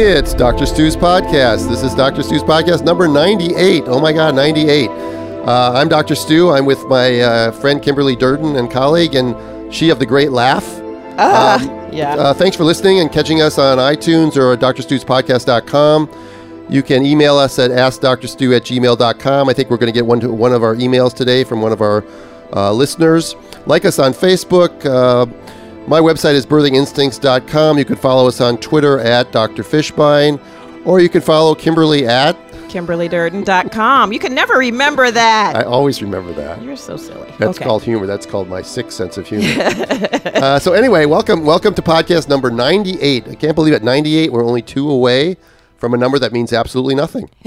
It's Dr. Stu's podcast. This is Dr. Stu's podcast number 98. Oh my God, 98. Uh, I'm Dr. Stu. I'm with my uh, friend Kimberly Durden and colleague, and she of the great laugh. Ah, yeah. Uh, thanks for listening and catching us on iTunes or at. You can email us at askdrstu at gmail.com. I think we're going to get one, to, one of our emails today from one of our uh, listeners. Like us on Facebook. My website is birthinginstincts.com. You can follow us on Twitter at Dr. Fishbein, or you can follow Kimberly at. KimberlyDurden.com. You can never remember that. I always remember that. You're so silly. That's okay. called humor. That's called my sixth sense of humor. uh, so anyway, welcome, welcome to podcast number 98. I can't believe at 98 we're only two away from a number that means absolutely nothing.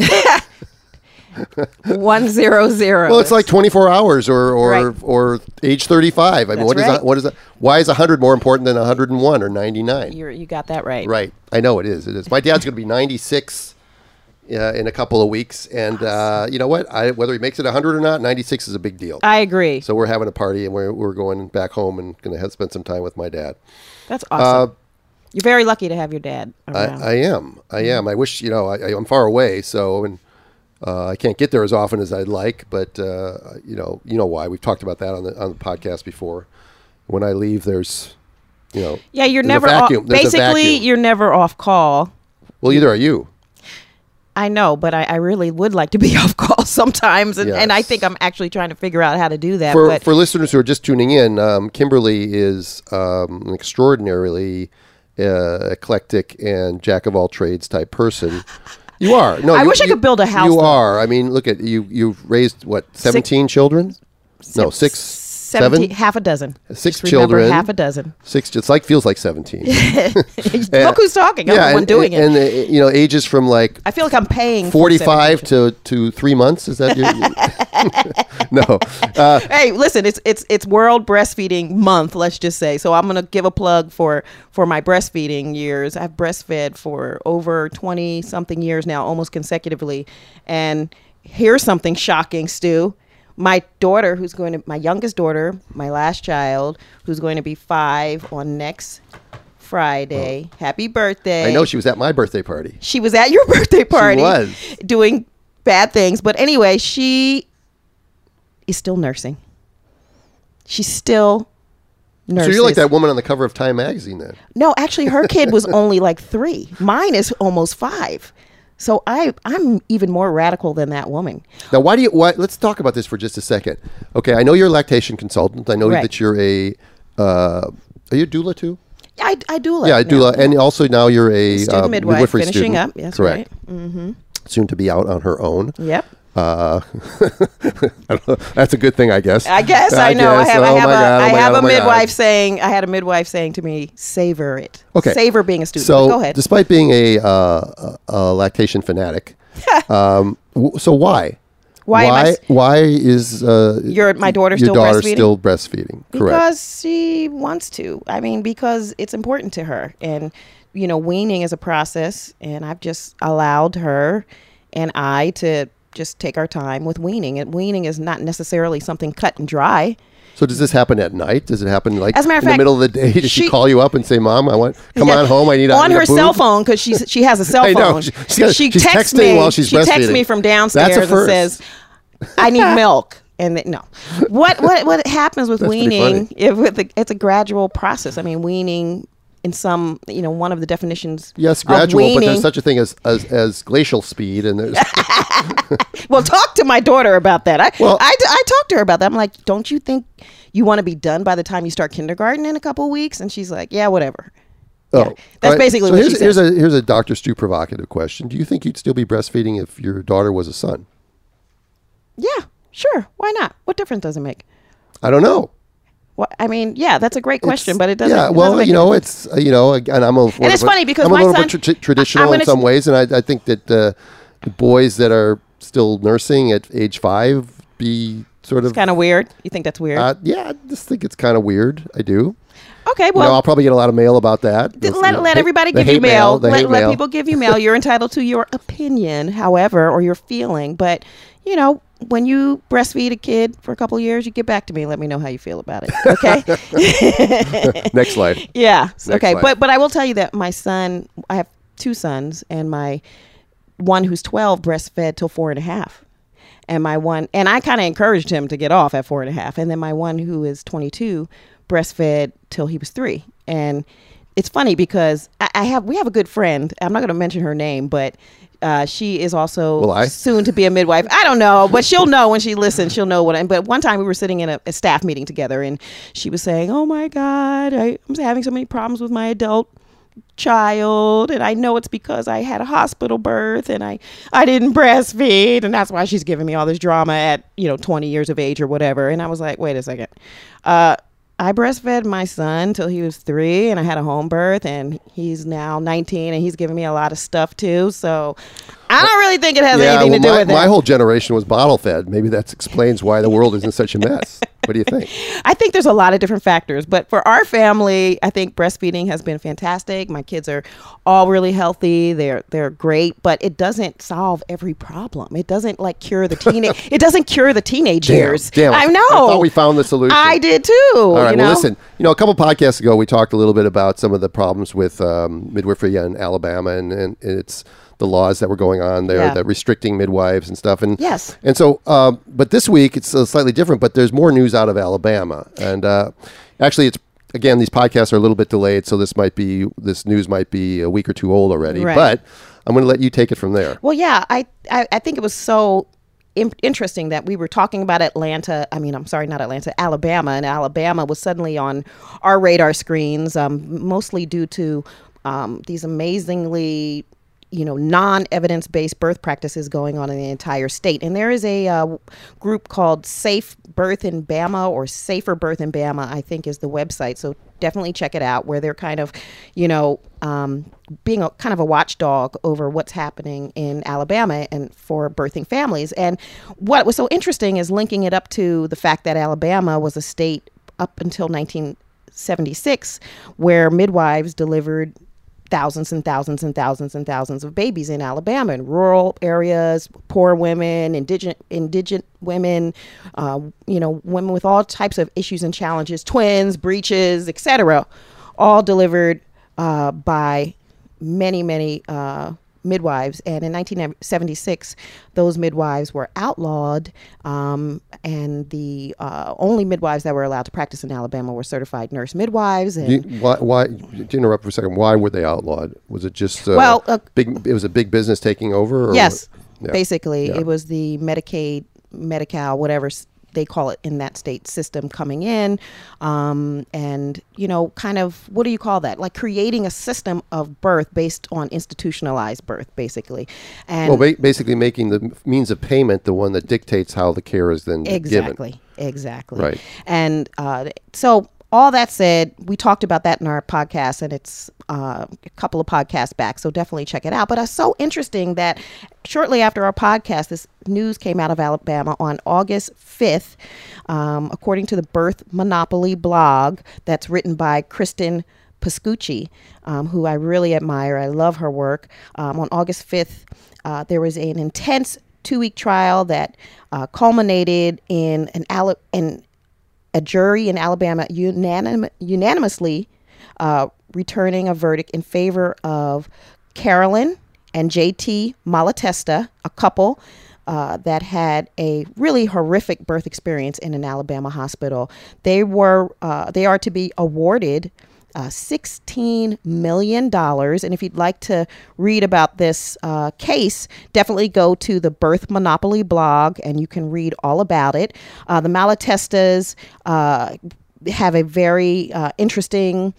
one zero zero. Well, it's like 24 hours or or, Right. or age 35. I mean, That's what is right. that? What is that? Why is 100 more important than 101 or 99? You're, got that right. Right. I know it is. It is. My dad's going to be 96 uh, in a couple of weeks, and uh, you know what? I, whether he makes it 100 or not, 96 is a big deal. I agree. so we're having a party, and we're we're going back home and going to spend some time with my dad. That's awesome. You're very lucky to have your dad uh, I. I am. I am. I wish you know. I, I'm far away, so and uh, I can't get there as often as I'd like. But uh, you know, you know why? We've talked about that on the on the podcast before. When I leave, there's you know. yeah, you're never off, basically you're never off call. Well, either are you. I know, but I, I really would like to be off call sometimes, and, and I think I'm actually trying to figure out how to do that. For, but for listeners who are just tuning in, um, Kimberly is um, an extraordinarily uh, eclectic and jack of all trades type person. You are. No, I you- wish I you- could build a house, You though. are. I mean, look at you. You've raised what seventeen children? No, six, 17 seven, half a dozen. Six Just children. half a dozen. six. It's like feels like seventeen. Look who's talking. I'm the one and, doing and, it. And uh, you know, ages from like I feel like I'm paying forty-five 17. to to three months. Is that your? no. Uh, hey, listen, it's it's it's World Breastfeeding Month. Let's just say. So I'm gonna give a plug for for my breastfeeding years. I've breastfed for over twenty something years now, almost consecutively. And here's something shocking, Stu. My daughter, who's going to my youngest daughter, my last child, who's going to be five on next Friday. Happy birthday! I know she was at my birthday party. she was at your birthday party She was. doing bad things but anyway she is still nursing she's still nursing So you're like that woman on the cover of Time magazine, then. no actually her kid was only like three mine is almost five so i i'm even more radical than that woman Now, why do you? Why? Let's talk about this for just a second. Okay, I know you're a lactation consultant. I know Right. that you're a. Uh, are you a doula too? i, I do yeah, a doula, and also now you're a Student uh, midwife, midwifery finishing student. up. Yes, correct. Soon to be out on her own. yep Uh, I know. That's a good thing, I guess. I guess I, know. I guess. have. I Oh have my a. God, oh I have God, a oh my God. midwife saying. I had a midwife saying to me, "Savor it." Okay. Savor being a student. So, Go ahead. despite being a, uh, a, a lactation fanatic, um, w- so why? Why am I Why? why is uh, Your- my daughter your still daughter breastfeeding? still breastfeeding? Correct. Because she wants to. I mean, because it's important to her. And, you know, weaning is a process. And I've just allowed her and I to just take our time with weaning. And weaning is not necessarily something cut and dry. So does this happen at night? Does it happen like As a matter in the middle of the day? Does she, she- call you up and say, "Mom, I want come Yeah. on home. I need a, I on need a her boob?" cell phone because she's she has a cell I know. phone. She- she's she texts me. while she's she texts me from downstairs and says, "I need milk." And no, what what what happens with pretty weaning? If with the, it's a gradual process. I mean, weaning in some you know one of the definitions. Yes, gradual, but there's such a thing as as, as glacial speed, and there's well, talk to my daughter about that. I, Well- I, I talked to her about that. I'm like, don't you think you want to be done by the time you start kindergarten in a couple of weeks? And she's like, yeah, whatever. Oh, yeah. oh, That's all right. basically so what here's, she here's a here's a Doctor Stu provocative question. Do you think you'd still be breastfeeding if your daughter was a son? yeah, sure. Why not? What difference does it make? I don't know. What, I mean, yeah, that's a great question, It's- but it doesn't. Yeah, well, doesn't you know, it's uh, you know, and I'm a and it's funny because I'm a little son- bit tra- traditional in some ways, and I, I think that uh, the boys that are still nursing at age five be sort of. It's kind of weird. You think that's weird? uh, yeah. I just think it's kind of weird. I do. okay, You know, well, I'll probably get a lot of mail about that. th- let, the let everybody give you hate mail. Let, let mail. people give you mail. You're entitled to your opinion, however, or your feeling. But you know, when you breastfeed a kid for a couple of years, you get back to me let me know how you feel about it. Okay. Next slide. Yeah. Next okay. slide. But but I will tell you that my son, I have two sons, and my one who's 12 breastfed till four and a half. And my one, and I kind of encouraged him to get off at four and a half. And then my one who is 22 breastfed till he was three. And it's funny because I, I have, we have a good friend. I'm not going to mention her name, but uh, she is also Will I? soon to be a midwife. I don't know, but she'll know when she listens. She'll know what. I, but one time we were sitting in a, a staff meeting together, and she was saying, "Oh my God, I, I'm having so many problems with my adult child and I know it's because I had a hospital birth and I I didn't breastfeed and that's why she's giving me all this drama at you know 20 years of age or whatever and I was like wait a second uh I breastfed my son till he was three, and I had a home birth, and he's now 19, and he's giving me a lot of stuff too. So I don't really think it has anything well, to do my, with it. my whole generation was bottle fed. Maybe that explains why the world is in such a mess. what do you think? I think there's a lot of different factors, but for our family, I think breastfeeding has been fantastic. My kids are all really healthy. They're they're great, but it doesn't solve every problem. It doesn't like cure the teenage. it doesn't cure the teenage Damn, years. damn. I know. I thought we found the solution. I did too. All right. well, know? listen. You know, a couple podcasts ago, we talked a little bit about some of the problems with um, midwifery in Alabama, and, and it's the laws that were going on there, Yeah. that restricting midwives and stuff. And Yes. And so, um, but this week it's uh, slightly different. But there's more news out of Alabama, and uh, actually, it's again these podcasts are a little bit delayed, so this might be this news might be a week or two old already. Right. But I'm going to let you take it from there. Well, yeah, I, I, I think it was so in- interesting that we were talking about Atlanta. I mean, I'm sorry, not Atlanta, Alabama, and Alabama was suddenly on our radar screens, um, mostly due to um, these amazingly you know non-evidence-based birth practices going on in the entire state. And there is a uh, group called safe birth in bama or safer birth in bama i think is the website. So definitely check it out where they're kind of you know um, being a kind of a watchdog over what's happening in alabama and for birthing families. And what was so interesting is linking it up to the fact that alabama was a state up until 1976 where midwives delivered thousands and thousands and thousands and thousands of babies in Alabama in rural areas, poor women, indigent indigent women, uh, you know, women with all types of issues and challenges, twins, breaches, etc., all delivered uh, by many many uh, midwives. And in 1976, those midwives were outlawed, um, and the uh, only midwives that were allowed to practice in Alabama were certified nurse midwives. And You, why, why? To interrupt for a second, why were they outlawed? Was it just uh, Well, uh, big? It was a big business taking over. Or Yes, Yeah. basically, Yeah. it was the Medicaid, Medi-Cal, whatever they call it in that state system coming in, um, and you know, kind of what do you call that? Like creating a system of birth based on institutionalized birth, basically. And Well, ba- basically making the means of payment the one that dictates how the care is then given. Exactly. Exactly. Right. And uh, so, all that said, we talked about that in our podcast, and it's uh, a couple of podcasts back. So definitely check it out. But it's so interesting that shortly after our podcast, this news came out of Alabama on August 5th, um, according to the Birth Monopoly blog that's written by Cristen Pascucci, um, who I really admire. I love her work. Um, on August 5th, uh, there was an intense two week trial that uh, culminated in an, Ala- in a jury in Alabama unanim- unanimously uh, returning a verdict in favor of Carolyn and JT Malatesta, a couple uh, that had a really horrific birth experience in an Alabama hospital. They were uh, they are to be awarded uh, $16 million. And if you'd like to read about this uh, case, definitely go to the Birth Monopoly blog and you can read all about it. Uh, the Malatestas uh, have a very uh, interesting.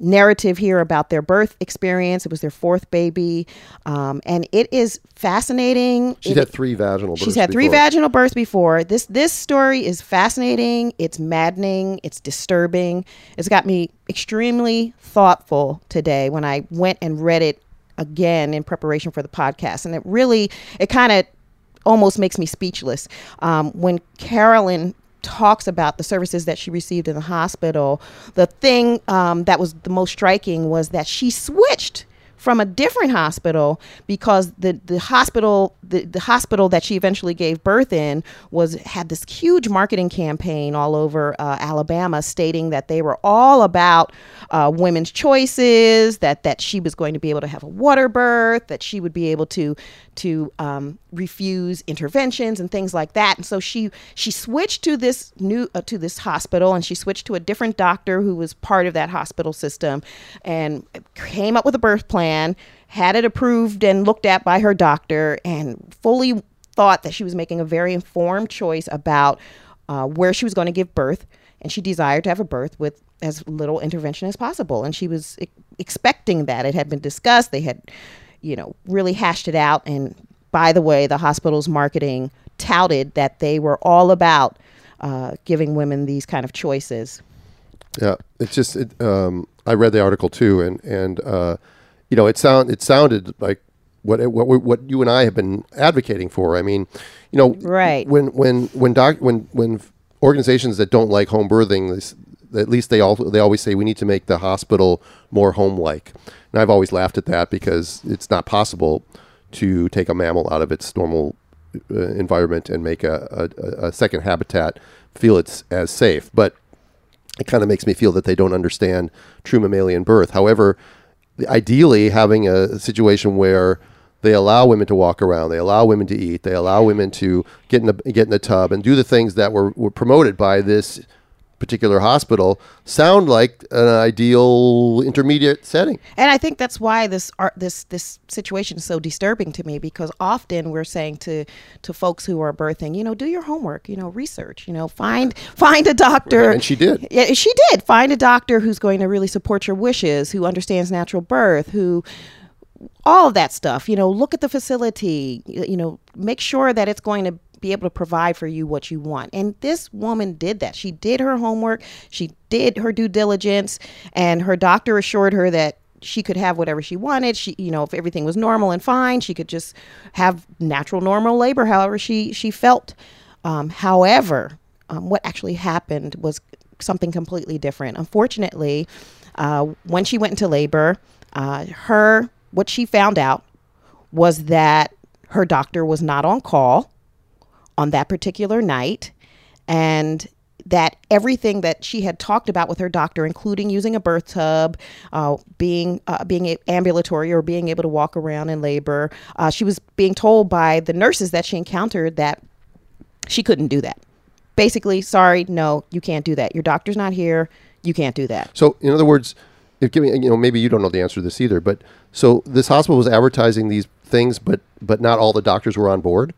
Narrative here about their birth experience. It was their fourth baby, um, and it is fascinating. She's It- had three vaginal births. She's had three before. vaginal births before. This this story is fascinating. It's maddening. It's disturbing. It's got me extremely thoughtful today when I went and read it again in preparation for the podcast, and it really it kind of almost makes me speechless um, when Carolyn talks about the services that she received in the hospital. The thing um, that was the most striking was that she switched from a different hospital because the, the hospital the, the hospital that she eventually gave birth in was had this huge marketing campaign all over uh, Alabama stating that they were all about uh, women's choices that that she was going to be able to have a water birth that she would be able to to um, refuse interventions and things like that. And so she she switched to this new uh, to this hospital and she switched to a different doctor who was part of that hospital system and came up with a birth plan plan, had it approved and looked at by her doctor, and fully thought that she was making a very informed choice about uh, where she was going to give birth. And she desired to have a birth with as little intervention as possible. And she was e- expecting that. It had been discussed. They had, you know, really hashed it out. And by the way, the hospital's marketing touted that they were all about uh, giving women these kind of choices. Yeah, it's just it, um, I read the article too, and and uh, you know, it sound it sounded like what what what you and I have been advocating for. I mean, you know, right when when when doc when when organizations that don't like home birthing, at least they all they always say we need to make the hospital more home like. And I've always laughed at that because it's not possible to take a mammal out of its normal uh, environment and make a, a, a second habitat feel it's as safe. But it kind of makes me feel that they don't understand true mammalian birth. However, ideally having a situation where they allow women to walk around, they allow women to eat, they allow women to get in the get in the tub and do the things that were, were promoted by this particular hospital sound like an ideal intermediate setting. And I think that's why this art, this this situation is so disturbing to me because often we're saying to to folks who are birthing, you know, do your homework, you know, research, you know, find find a doctor. Right, and she did. Yeah, she did. Find a doctor who's going to really support your wishes, who understands natural birth, who all of that stuff, you know, look at the facility, you know, make sure that it's going to be able to provide for you what you want. And this woman did that. She did her homework, she did her due diligence, and her doctor assured her that she could have whatever she wanted. She, you know, if everything was normal and fine, she could just have natural, normal labor, however she she felt. Um, however, um, what actually happened was something completely different. Unfortunately, uh, when she went into labor, uh, her what she found out was that her doctor was not on call on that particular night and that everything that she had talked about with her doctor, including using a birth tub, uh, being uh, being ambulatory or being able to walk around in labor, uh, she was being told by the nurses that she encountered that she couldn't do that. Basically, sorry, no, you can't do that. Your doctor's not here. You can't do that. So, in other words, if giving you know maybe you don't know the answer to this either, but so this hospital was advertising these things, but but not all the doctors were on board,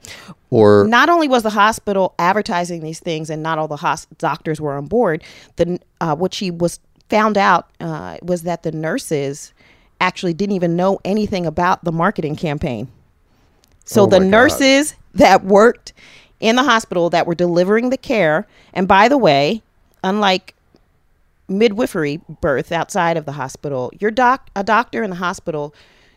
or not only was the hospital advertising these things and not all the hos- doctors were on board. The uh, what she was found out uh, was that the nurses actually didn't even know anything about the marketing campaign. So Oh the God. nurses that worked in the hospital that were delivering the care, and by the way, unlike midwifery birth outside of the hospital, your doc a doctor in the hospital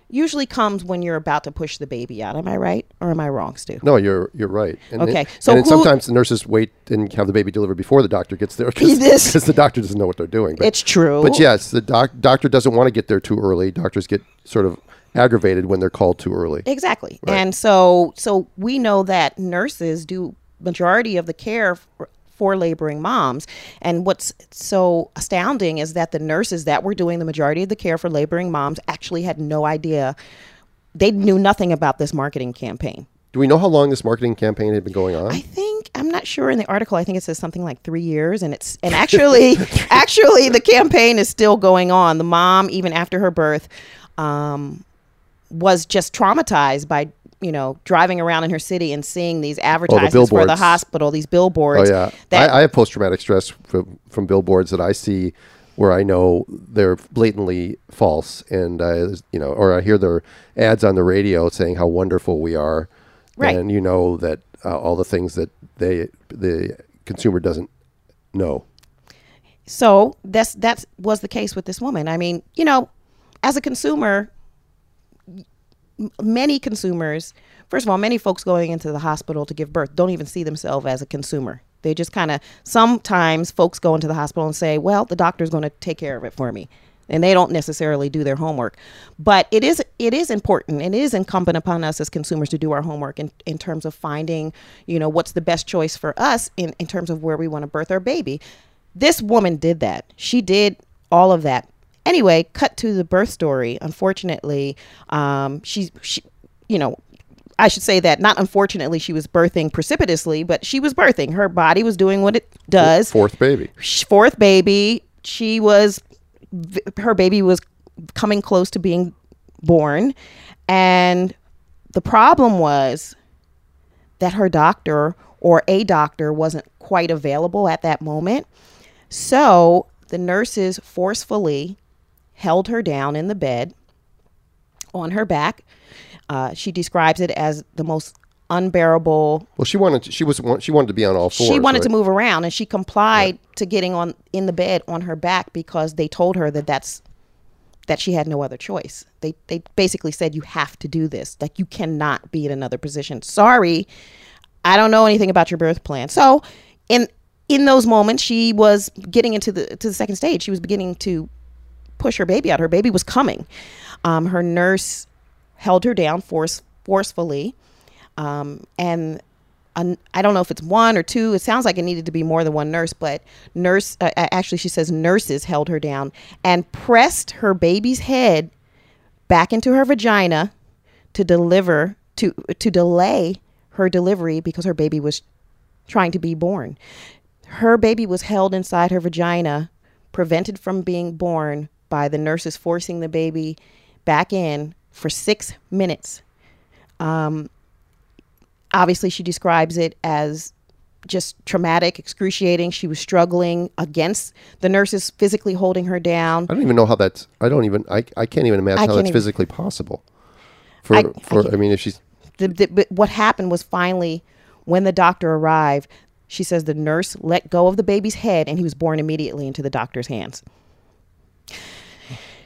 usually comes when you're about to push the baby out. Am I right or am I wrong, Stu? no, you're you're right. And Okay, it- so and who- sometimes the nurses wait and have the baby delivered before the doctor gets there because the doctor doesn't know what they're doing. But, It's true. But yes, the doc, doctor doesn't want to get there too early. Doctors get sort of aggravated when they're called too early. Exactly. Right. And so so we know that nurses do majority of the care for, laboring moms. And what's so astounding is that the nurses that were doing the majority of the care for laboring moms actually had no idea. They knew nothing about this marketing campaign. Do we know how long this marketing campaign had been going on? I think I'm not sure in the article. I think it says something like three years, and it's and actually, actually, the campaign is still going on. The mom, even after her birth, um, was just traumatized by you know driving around in her city and seeing these advertisements for the hospital, these billboards. Oh yeah, that I, I have post traumatic stress from, from billboards that I see where I know they're blatantly false, and I, you know, or I hear their ads on the radio saying how wonderful we are, Right. and you know that uh, all the things that they the consumer doesn't know. So that's that was the case with this woman. I mean, you know, as a consumer, many consumers, first of all, many folks going into the hospital to give birth don't even see themselves as a consumer. They just kind of sometimes folks go into the hospital and say, "Well, the doctor's going to take care of it for me." and they don't necessarily do their homework. But it is it is important. And it is incumbent upon us as consumers to do our homework in, in terms of finding, you know, what's the best choice for us in, in terms of where we want to birth our baby. This woman did that. She did all of that. Anyway, cut to the birth story. Unfortunately, um, she, she, you know, I should say that not unfortunately she was birthing precipitously, but she was birthing. Her body was doing what it does. Fourth baby. Fourth baby. She was her baby was coming close to being born and the problem was that her doctor or a doctor wasn't quite available at that moment. So the nurses forcefully held her down in the bed on her back. Uh, she describes it as the most unbearable. Well, she wanted to, she was she wanted to be on all fours. She wanted right? to move around, and she complied yeah. to getting on in the bed on her back because they told her that that's that she had no other choice. They they basically said you have to do this. Like you cannot be in another position. Sorry, I don't know anything about your birth plan. So, in in those moments, she was getting into the to the second stage. She was beginning to push her baby out. Her baby was coming. Um, her nurse held her down force forcefully um, and I don't know if it's one or two. It sounds like it needed to be more than one nurse, but nurse uh, actually she says nurses held her down and pressed her baby's head back into her vagina to deliver to to delay her delivery because her baby was trying to be born. Her baby was held inside her vagina, prevented from being born by the nurses forcing the baby back in for six minutes. Um, obviously she describes it as just traumatic, excruciating. She was struggling against the nurses physically holding her down. I don't even know how that's. I don't even. I, I can't even imagine I how that's even, physically possible. For I, for I, I mean, if she's. The, the, what happened was finally, when the doctor arrived, she says the nurse let go of the baby's head and he was born immediately into the doctor's hands.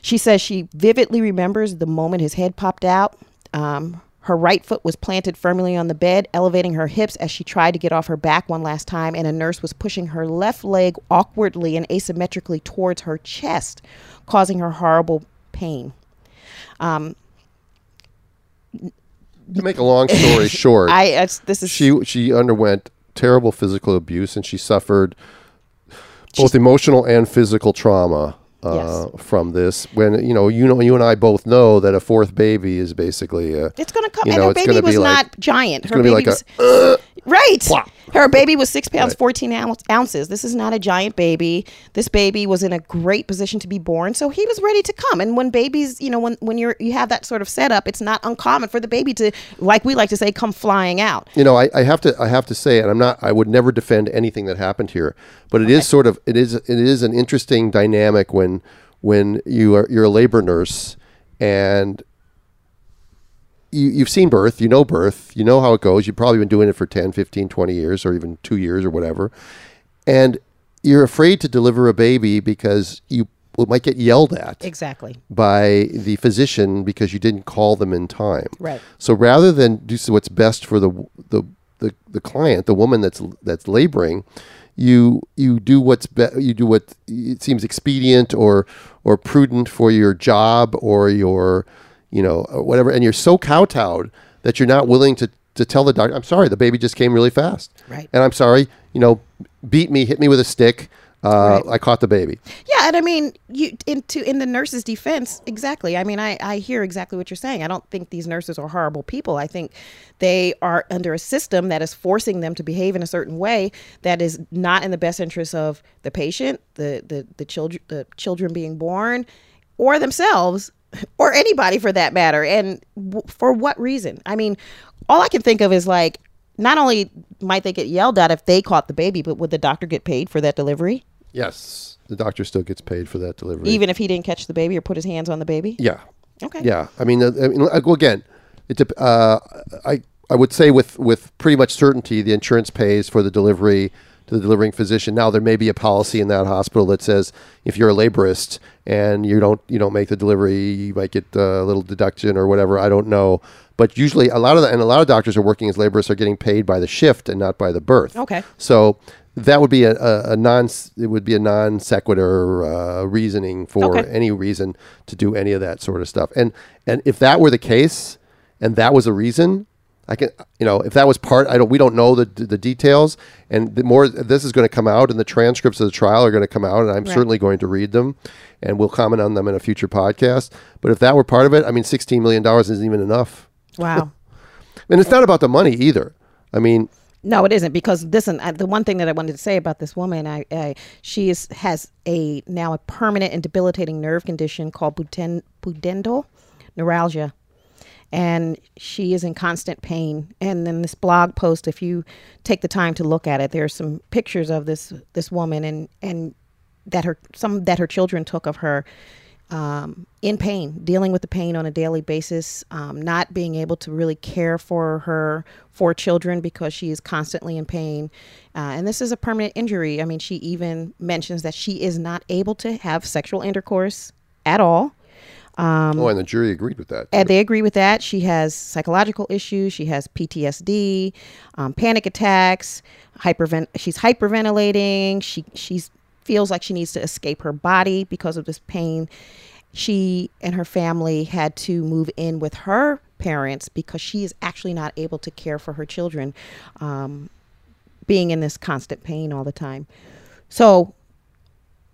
She says she vividly remembers the moment his head popped out. Um, her right foot was planted firmly on the bed, elevating her hips as she tried to get off her back one last time, and a nurse was pushing her left leg awkwardly and asymmetrically towards her chest, causing her horrible pain. Um, to make a long story short, I this is she she underwent terrible physical abuse and she suffered both emotional and physical trauma uh, yes. from this. When you know, you know, you and I both know that a fourth baby is basically a, it's going to come. You know, and her baby was not like, giant. Her baby like was a, uh, right. Plop. Her baby was six pounds right. fourteen ounces. This is not a giant baby. This baby was in a great position to be born, so he was ready to come. And when babies, you know, when when you're you have that sort of setup, it's not uncommon for the baby to, like we like to say, come flying out. You know, I, I have to I have to say, and I'm not. I would never defend anything that happened here, but it okay. is sort of it is it is an interesting dynamic when when you are you're a labor nurse and you, you've seen birth, you know birth, you know how it goes. You've probably been doing it for 10, 15, 20 years or even two years or whatever. And you're afraid to deliver a baby because you might get yelled at. Exactly. By the physician because you didn't call them in time. Right. So rather than do what's best for the, the, the, the client, the woman that's, that's laboring, you you do what's be- you do what it seems expedient or or prudent for your job or your you know whatever and you're so kowtowed that you're not willing to to tell the doctor I'm sorry the baby just came really fast right and I'm sorry you know beat me hit me with a stick uh, right. I caught the baby. Yeah, and I mean, you into in the nurse's defense, exactly. I mean, I I hear exactly what you're saying. I don't think these nurses are horrible people. I think they are under a system that is forcing them to behave in a certain way that is not in the best interest of the patient, the the the children, the children being born, or themselves, or anybody for that matter. And w- for what reason? I mean, all I can think of is like not only might they get yelled at if they caught the baby, but would the doctor get paid for that delivery? Yes, the doctor still gets paid for that delivery, even if he didn't catch the baby or put his hands on the baby. Yeah. Okay. Yeah, I mean, uh, I mean, well, again, it. Uh, I I would say with with pretty much certainty, the insurance pays for the delivery to the delivering physician. Now there may be a policy in that hospital that says if you're a laborist and you don't you don't make the delivery, you might get a little deduction or whatever. I don't know, but usually a lot of the, and a lot of doctors are working as laborists are getting paid by the shift and not by the birth. Okay. So that would be a, a, a non it would be a non sequitur uh, reasoning for Okay. any reason to do any of that sort of stuff. And and if that were the case, and that was a reason, I can you know if that was part I don't we don't know the the details, and the more this is going to come out, and the transcripts of the trial are going to come out, and I'm Right. certainly going to read them, and we'll comment on them in a future podcast. But if that were part of it, I mean, 16 million dollars isn't even enough, Wow. and it's not about the money either. I mean, No, it isn't because listen. I, the one thing that I wanted to say about this woman, I, I she is has a now a permanent and debilitating nerve condition called puden, pudendal neuralgia, and she is in constant pain. And then this blog post, if you take the time to look at it, there's some pictures of this this woman and and that her some that her children took of her um, in pain, dealing with the pain on a daily basis, um, not being able to really care for her four children because she is constantly in pain. Uh, and this is a permanent injury. I mean, she even mentions that she is not able to have sexual intercourse at all. Oh, and the jury agreed with that. And they agree with that. She has psychological issues. She has PTSD, um, panic attacks. Hyperven- she's hyperventilating. She she's feels like she needs to escape her body because of this pain. She and her family had to move in with her parents because she is actually not able to care for her children, um, being in this constant pain all the time. So,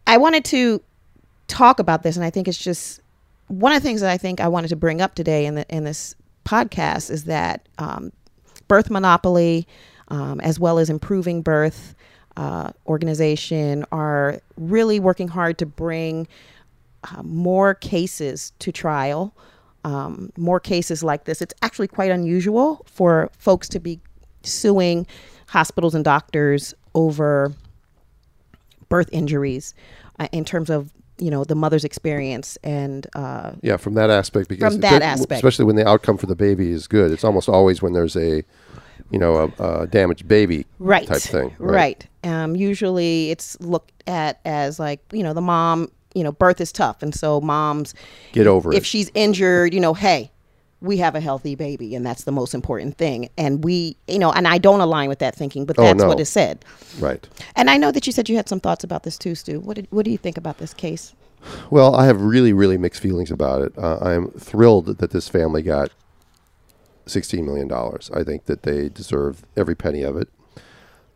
I wanted to talk about this, and I think it's just one of the things that I think I wanted to bring up today in the in this podcast is that um, birth monopoly, um, as well as improving birth uh, organization, are really working hard to bring uh, more cases to trial. Um, more cases like this. It's actually quite unusual for folks to be suing hospitals and doctors over birth injuries uh, in terms of you know the mother's experience and uh, Yeah, from that aspect, because From that aspect. especially when the outcome for the baby is good, it's almost always when there's a, you know, a, a damaged baby right type thing. right, Um, usually it's looked at as like you know the mom you know birth is tough and so moms Get over it. if it. she's injured you know hey we have a healthy baby and that's the most important thing and we you know and i don't align with that thinking but Oh, that's no. what is said Right. and i know that you said you had some thoughts about this too stu what, did, what do you think about this case Well, I have really, really mixed feelings about it. Uh, I am thrilled that this family got $16 million. I think that they deserve every penny of it.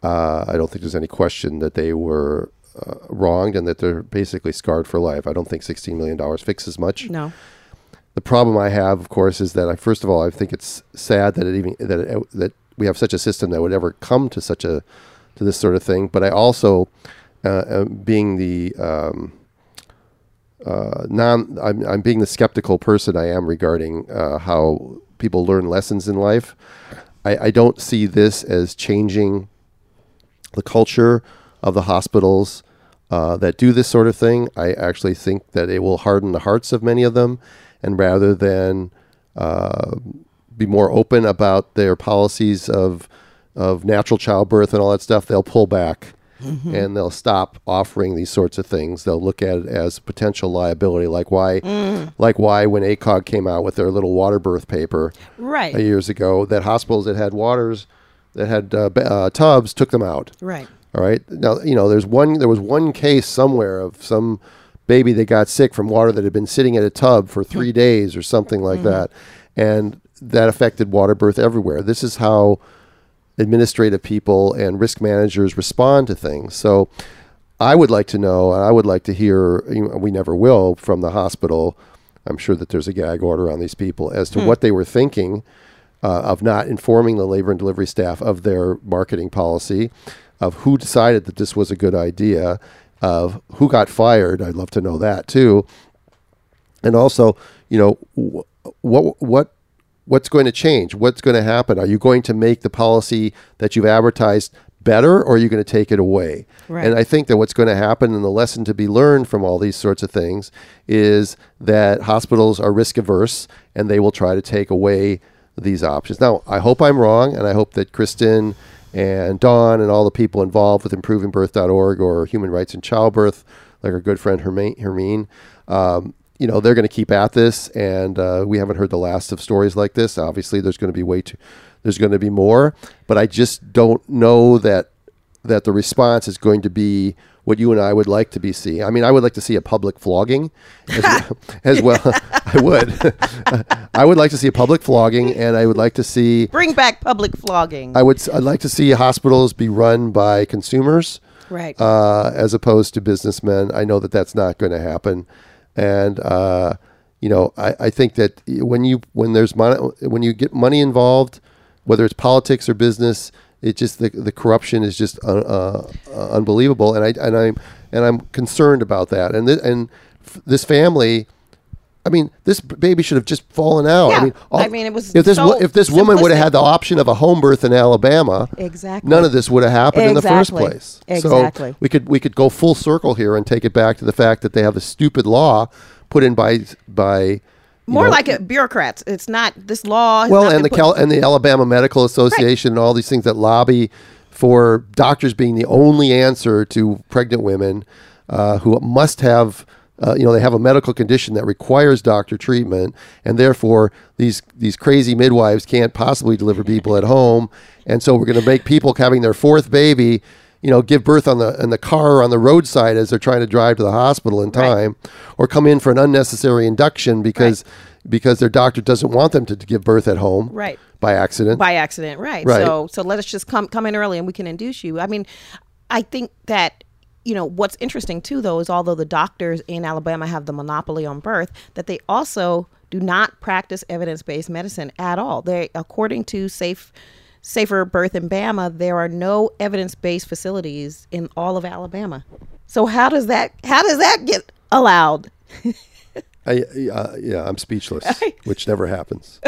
Uh, I don't think there's any question that they were uh, wronged and that they're basically scarred for life. I don't think $16 million fixes much. no The problem I have, of course, is that I first of all I think it's sad that it even that it, that we have such a system that would ever come to such a to this sort of thing. But I also, uh, uh, being the um, uh, non, I'm, I'm being the skeptical person I am regarding uh, how people learn lessons in life. I, I don't see this as changing the culture of the hospitals uh, that do this sort of thing. I actually think that it will harden the hearts of many of them, and rather than uh, be more open about their policies of of natural childbirth and all that stuff, they'll pull back and they'll stop offering these sorts of things. They'll look at it as potential liability, like why, like why when ACOG came out with their little water birth paper right years ago, that hospitals that had waters that had uh, uh, tubs took them out. right All right. Now you know there's one. There was one case somewhere of some baby that got sick from water that had been sitting in a tub for three days or something like that, and that affected water birth everywhere. This is how administrative people and risk managers respond to things. So I would like to know, and I would like to hear. You know, we never will from the hospital. I'm sure that there's a gag order on these people as to what they were thinking uh, of not informing the labor and delivery staff of their marketing policy, of who decided that this was a good idea, of who got fired. I'd love to know that too. And also, you know, what what what's going to change? What's going to happen? Are you going to make the policy that you've advertised better, or are you going to take it away? Right. And I think that what's going to happen, and the lesson to be learned from all these sorts of things, is that hospitals are risk averse, and they will try to take away these options. Now, I hope I'm wrong, and I hope that Cristen and Dawn and all the people involved with ImprovingBirth.org or Human Rights in Childbirth, like our good friend Hermine, Hermine um, you know, they're going to keep at this, and uh, we haven't heard the last of stories like this. Obviously, there's going to be way too, there's going to be more, but I just don't know that that the response is going to be what you and I would like to be seeing. I mean, I would like to see a public flogging as, well, as well. I would. I would like to see a public flogging, and I would like to see. Bring back public flogging. I would. I'd like to see hospitals be run by consumers, right. uh, as opposed to businessmen. I know that that's not going to happen, and uh, you know, I, I think that when you when there's mon- when you get money involved, whether it's politics or business, it just the, the corruption is just uh, uh, uh, unbelievable, and I and I'm and I'm concerned about that. And th- and f- this family, I mean, this baby should have just fallen out. Yeah. I mean, I mean, it was if this so if this woman would have had the option of a home birth in Alabama, Exactly. none of this would have happened in the first place. Exactly. So we could we could go full circle here and take it back to the fact that they have a stupid law put in by by More know, like a bureaucrats. It's not this law. well, and the Cal- and the Alabama Medical Association and all these things that lobby for doctors being the only answer to pregnant women uh, who must have. Uh, you know they have a medical condition that requires doctor treatment, and therefore these these crazy midwives can't possibly deliver people at home, and so we're going to make people having their fourth baby, you know, give birth on the in the car or on the roadside as they're trying to drive to the hospital in time, or come in for an unnecessary induction because because their doctor doesn't want them to, to give birth at home, Right. by accident. by accident, right? Right. So so let us just come come in early and we can induce you. I mean, I think that you know what's interesting too though is although the doctors in Alabama have the monopoly on birth, that they also do not practice evidence-based medicine at all. They according to safe safer birth in Bama, there are no evidence-based facilities in all of Alabama. So how does that how does that get allowed? I, uh, yeah, I'm speechless, which never happens.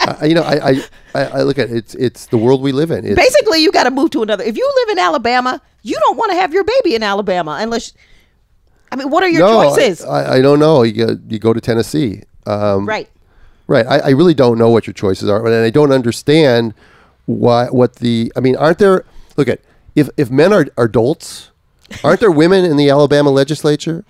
I, you know, I, I, I look at it, it's it's the world we live in. It's, Basically, you got to move to another. If you live in Alabama, you don't want to have your baby in Alabama unless. I mean, what are your no, choices? I, I don't know. You go, you go to Tennessee, um, right. right? I, I really don't know what your choices are, and I don't understand why what the. I mean, aren't there? Look at if if men are, are adults, aren't there women in the Alabama legislature?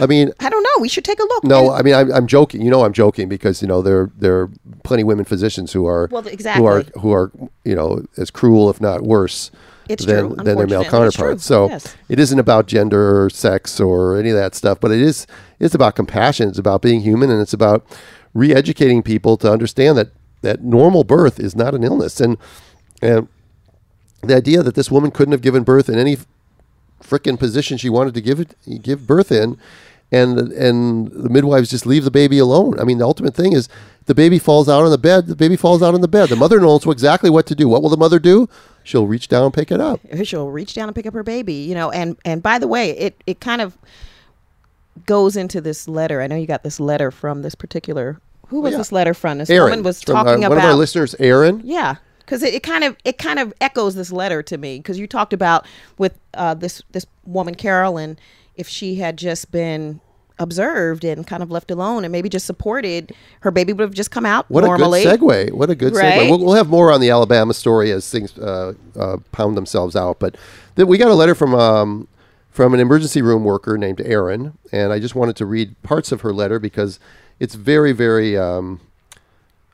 I mean, I don't know. We should take a look. No, I mean I'm, I'm joking. You know, I'm joking because you know there there are plenty of women physicians who are Well, who are who are you know as cruel, if not worse, It's than true, than their male unfortunately. It's true, counterparts. So yes. it isn't about gender or sex or any of that stuff, but it is it's about compassion. It's about being human, and it's about re-educating people to understand that that normal birth is not an illness, and and the idea that this woman couldn't have given birth in any frickin' position she wanted to give it give birth in and and the midwives just leave the baby alone. I mean, the ultimate thing is the baby falls out on the bed. The baby falls out on the bed. The mother knows exactly what to do. What will the mother do? She'll reach down and pick it up. she'll reach down and pick up her baby you know and and by the way it it kind of goes into this letter i know you got this letter from this particular who was yeah. this letter from this Erin woman was from, uh, talking one about of our listeners, Erin. yeah because it, it kind of it kind of echoes this letter to me because you talked about with uh, this this woman carolyn if she had just been observed and kind of left alone and maybe just supported her baby would have just come out What normally a good segue! What a good Right? segue. We'll, we'll have more on the Alabama story as things uh, uh, pound themselves out. But th- we got a letter from um, from an emergency room worker named Erin, and I just wanted to read parts of her letter because it's very, very um,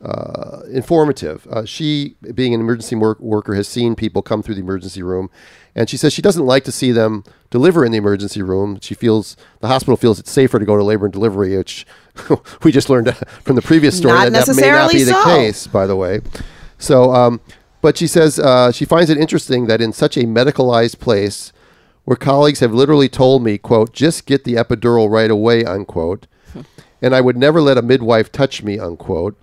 uh, informative. Uh, she, being an emergency work- worker, has seen people come through the emergency room, and she says she doesn't like to see them deliver in the emergency room. She feels the hospital feels it's safer to go to labor and delivery, which we just learned from the previous story Not that that may not be the case, by the way. So, um, but she says uh, she finds it interesting that in such a medicalized place, where colleagues have literally told me, "quote Just get the epidural right away," unquote, and I would never let a midwife touch me, unquote.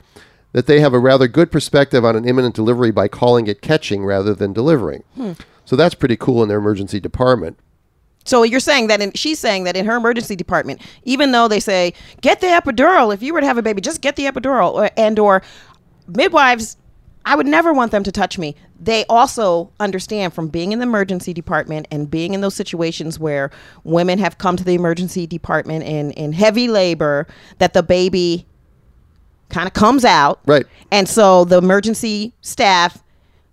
That they have a rather good perspective on an imminent delivery by calling it catching rather than delivering. Hmm. So that's pretty cool in their emergency department. So you're saying that in, she's saying that in her emergency department, even though they say get the epidural, if you were to have a baby, just get the epidural, or, and or midwives, I would never want them to touch me. They also understand from being in the emergency department and being in those situations where women have come to the emergency department in in heavy labor that the baby kind of comes out, Right. And so the emergency staff.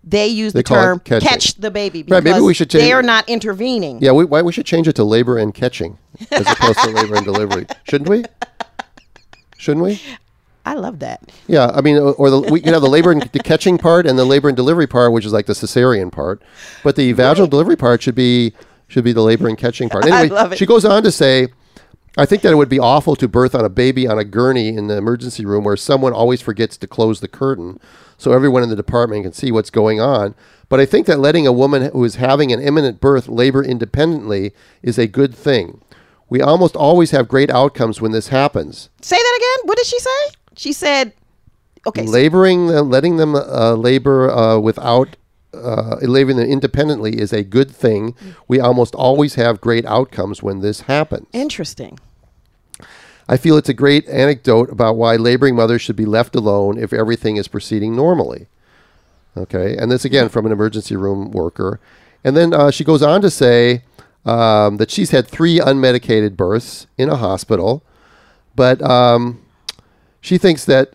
They use They the term catching. "catch the baby" because Right, maybe we should change- they are not intervening. Yeah, we, why we should change it to labor and catching as opposed to labor and delivery, shouldn't we? Shouldn't we? I love that. Yeah, I mean, or the, we can have the labor and the catching part and the labor and delivery part, which is like the cesarean part, but the vaginal delivery part should be should be the labor and catching part. I Anyway, love it. she goes on to say, I think that it would be awful to birth on a baby on a gurney in the emergency room where someone always forgets to close the curtain so everyone in the department can see what's going on. But I think that letting a woman who is having an imminent birth labor independently is a good thing. We almost always have great outcomes when this happens. Say that again. What did she say? She said, "Okay, so- laboring them, letting them uh, labor uh, without uh, laboring them independently is a good thing. We almost always have great outcomes when this happens. interesting." I feel it's a great anecdote about why laboring mothers should be left alone if everything is proceeding normally. Okay, and this again from an emergency room worker. And then uh, she goes on to say um, that she's had three unmedicated births in a hospital, but um, she thinks that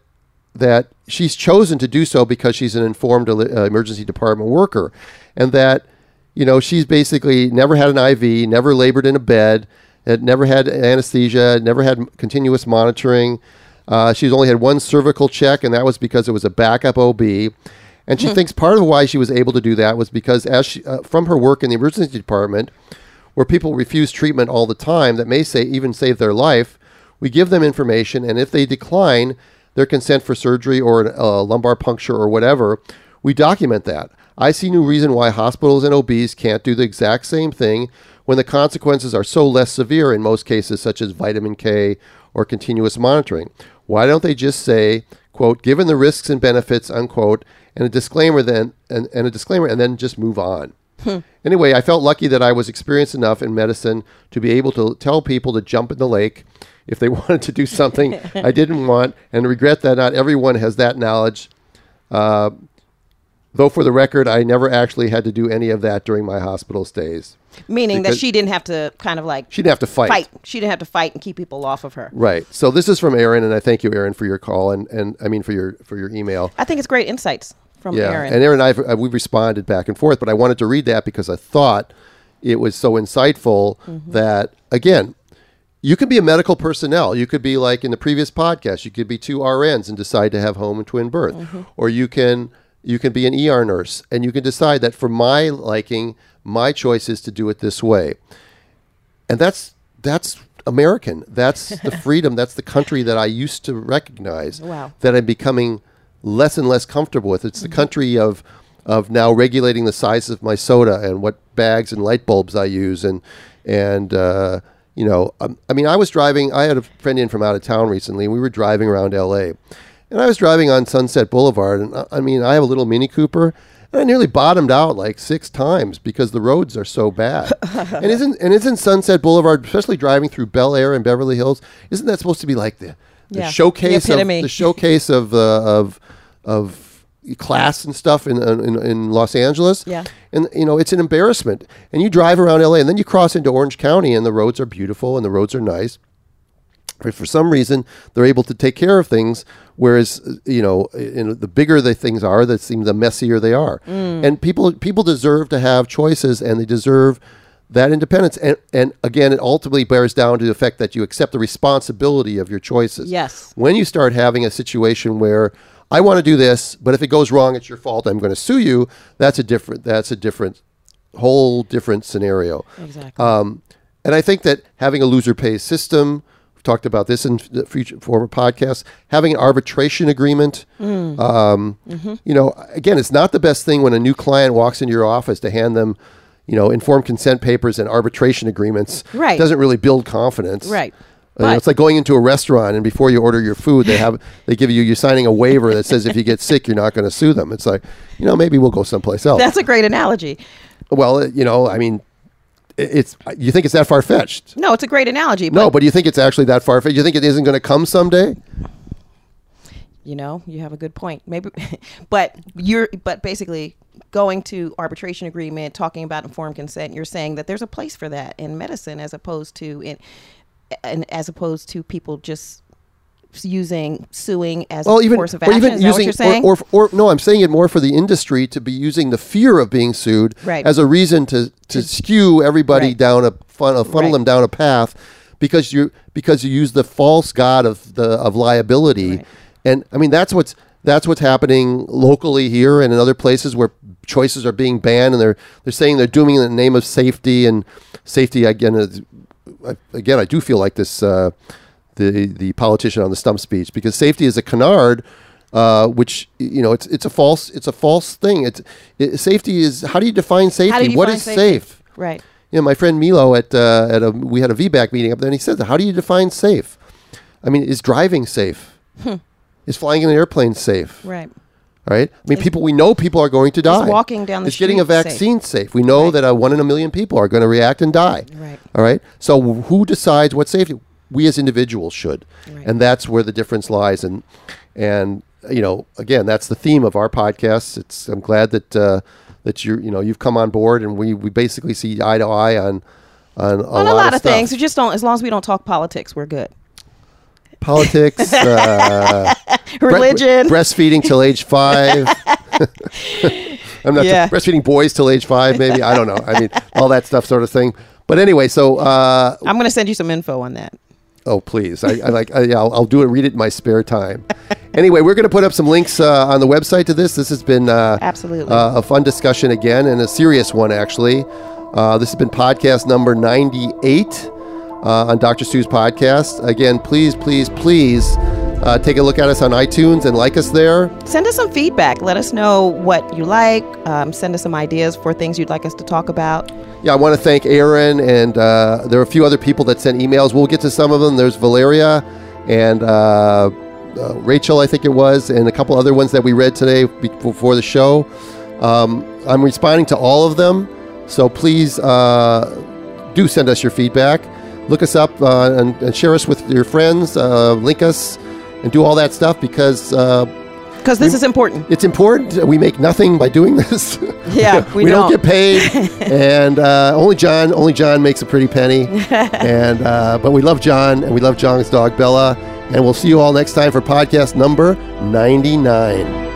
that she's chosen to do so because she's an informed uh, emergency department worker, and that you know she's basically never had an IV, never labored in a bed, had never had anesthesia, never had continuous monitoring. Uh, she's only had one cervical check, and that was because it was a backup OB. And she thinks part of why she was able to do that was because, as she, uh, from her work in the emergency department, where people refuse treatment all the time that may say even save their life, we give them information, and if they decline their consent for surgery or a uh, lumbar puncture or whatever, we document that. I see no reason why hospitals and OBs can't do the exact same thing when the consequences are so less severe in most cases, such as vitamin K or continuous monitoring. Why don't they just say, quote, given the risks and benefits, unquote, and a disclaimer then and, and a disclaimer and then just move on. Anyway, I felt lucky that I was experienced enough in medicine to be able to tell people to jump in the lake if they wanted to do something I didn't want, and regret that not everyone has that knowledge. Uh, though, for the record, I never actually had to do any of that during my hospital stays. Meaning that she didn't have to kind of like She didn't have to fight. fight. She didn't have to fight and keep people off of her. Right. So this is from Erin, and I thank you, Erin, for your call and, and I mean for your for your email. I think it's great insights from Yeah, Erin. and Erin and I uh, we've responded back and forth, but I wanted to read that because I thought it was so insightful Mm-hmm. that again, you could be a medical personnel. You could be like in the previous podcast, you could be two RNs and decide to have home and twin birth, Mm-hmm. or you can you can be an ER nurse and you can decide that for my liking, my choice is to do it this way, and that's that's American. That's the freedom. That's the country that I used to recognize. Wow. That I'm becoming less and less comfortable with. It's the country of of now regulating the size of my soda and what bags and light bulbs I use and and uh, you know um, I mean I was driving. I had a friend in from out of town recently. and We were driving around L.A. and I was driving on Sunset Boulevard. And I, I mean I have a little Mini Cooper. And I nearly bottomed out like six times because the roads are so bad. and isn't and isn't Sunset Boulevard, especially driving through Bel Air and Beverly Hills, isn't that supposed to be like the, the Yeah, showcase the of the showcase of uh, of of class and stuff in, in in Los Angeles? Yeah. And you know it's an embarrassment. And you drive around LA, and then you cross into Orange County, and the roads are beautiful and the roads are nice. But for some reason, they're able to take care of things. Whereas, uh, you know, in, the bigger the things are, that seem the messier they are. And people people deserve to have choices, and they deserve that independence. And and again, it ultimately bears down to the fact that you accept the responsibility of your choices. Yes. When you start having a situation where I want to do this, but if it goes wrong, it's your fault. I'm going to sue you. That's a different. That's a different, whole different scenario. Exactly. Um, and I think that having a loser pays system, we've talked about this in the future former podcasts, having an arbitration agreement. Mm. Um, Mm-hmm. You know, again, it's not the best thing when a new client walks into your office to hand them, you know, informed consent papers and arbitration agreements. Right. It doesn't really build confidence. Right. Uh, you know, it's like going into a restaurant and before you order your food, they have they give you you're signing a waiver that says if you get sick, you're not going to sue them. It's like, you know, maybe we'll go someplace else. That's a great analogy. well, uh, you know, I mean, it's you think it's that far fetched. No, it's a great analogy. But No, but do you think it's actually that far fetched? You think it isn't going to come someday? you know you have a good point maybe but you're but basically going to arbitration agreement talking about informed consent you're saying that there's a place for that in medicine as opposed to in and as opposed to people just using suing as Well, a even course of or action even is that what using or, or or no, I'm saying it more for the industry to be using the fear of being sued Right. as a reason to to skew everybody Right. down a fun, funnel Right. them down a path because you because you use the false god of the of liability. And I mean, that's what's that's what's happening locally here and in other places where choices are being banned, and they're they're saying they're doing it in the name of safety and safety again. Is, again, I do feel like this uh, the the politician on the stump speech because safety is a canard. Uh, which you know, it's it's a false it's a false thing. It's it, safety is how do you define safety? You what define is safety? safe? Right. you know, my friend Milo at uh, at a we had a VBAC meeting up there, and he said, "How do you define safe? I mean, is driving safe? Is flying in an airplane safe? Right. Right? I mean, people we know people are going to die. walking down the is getting a street safe? vaccine safe? We know Right. that uh, one in a million people are going to react and die. Right. All right. So who decides what safety? We as individuals should, Right. and that's where the difference lies. And and you know, again, that's the theme of our podcast. It's I'm glad that uh, that you you know you've come on board, and we we basically see eye to eye on on a, On lot, a lot of, stuff. things. We just don't. As long as we don't talk politics, we're good. Politics, uh, bre- Religion. breastfeeding till age five. I'm not Yeah. breastfeeding boys till age five, maybe. I don't know. I mean, all that stuff, sort of thing. But anyway, so uh, I'm going to send you some info on that. Oh, please. I, I like, I, yeah, I'll, I'll do it, read it in my spare time. anyway, we're going to put up some links uh, on the website to this. This has been uh, Absolutely. uh, a fun discussion again and a serious one, actually. Uh, this has been podcast number 98 uh, on Dr. Stu's podcast. Again, please, please, please uh, take a look at us on iTunes and like us there. Send us some feedback. Let us know what you like. Um, send us some ideas for things you'd like us to talk about. Yeah, I want to thank Erin, and uh, there are a few other people that sent emails. We'll get to some of them. There's Valeria and uh, uh, Rachel, I think it was, and a couple other ones that we read today before the show. Um, I'm responding to all of them, so please uh, do send us your feedback. Look us up uh, and, and share us with your friends. Uh, link us and do all that stuff because uh, Because this is important. it's important. We make nothing by doing this. Yeah, we, don't. don't. get paid, and uh, only John, only John makes a pretty penny. and uh, but we love John, and we love John's dog Bella, and we'll see you all next time for podcast number ninety nine.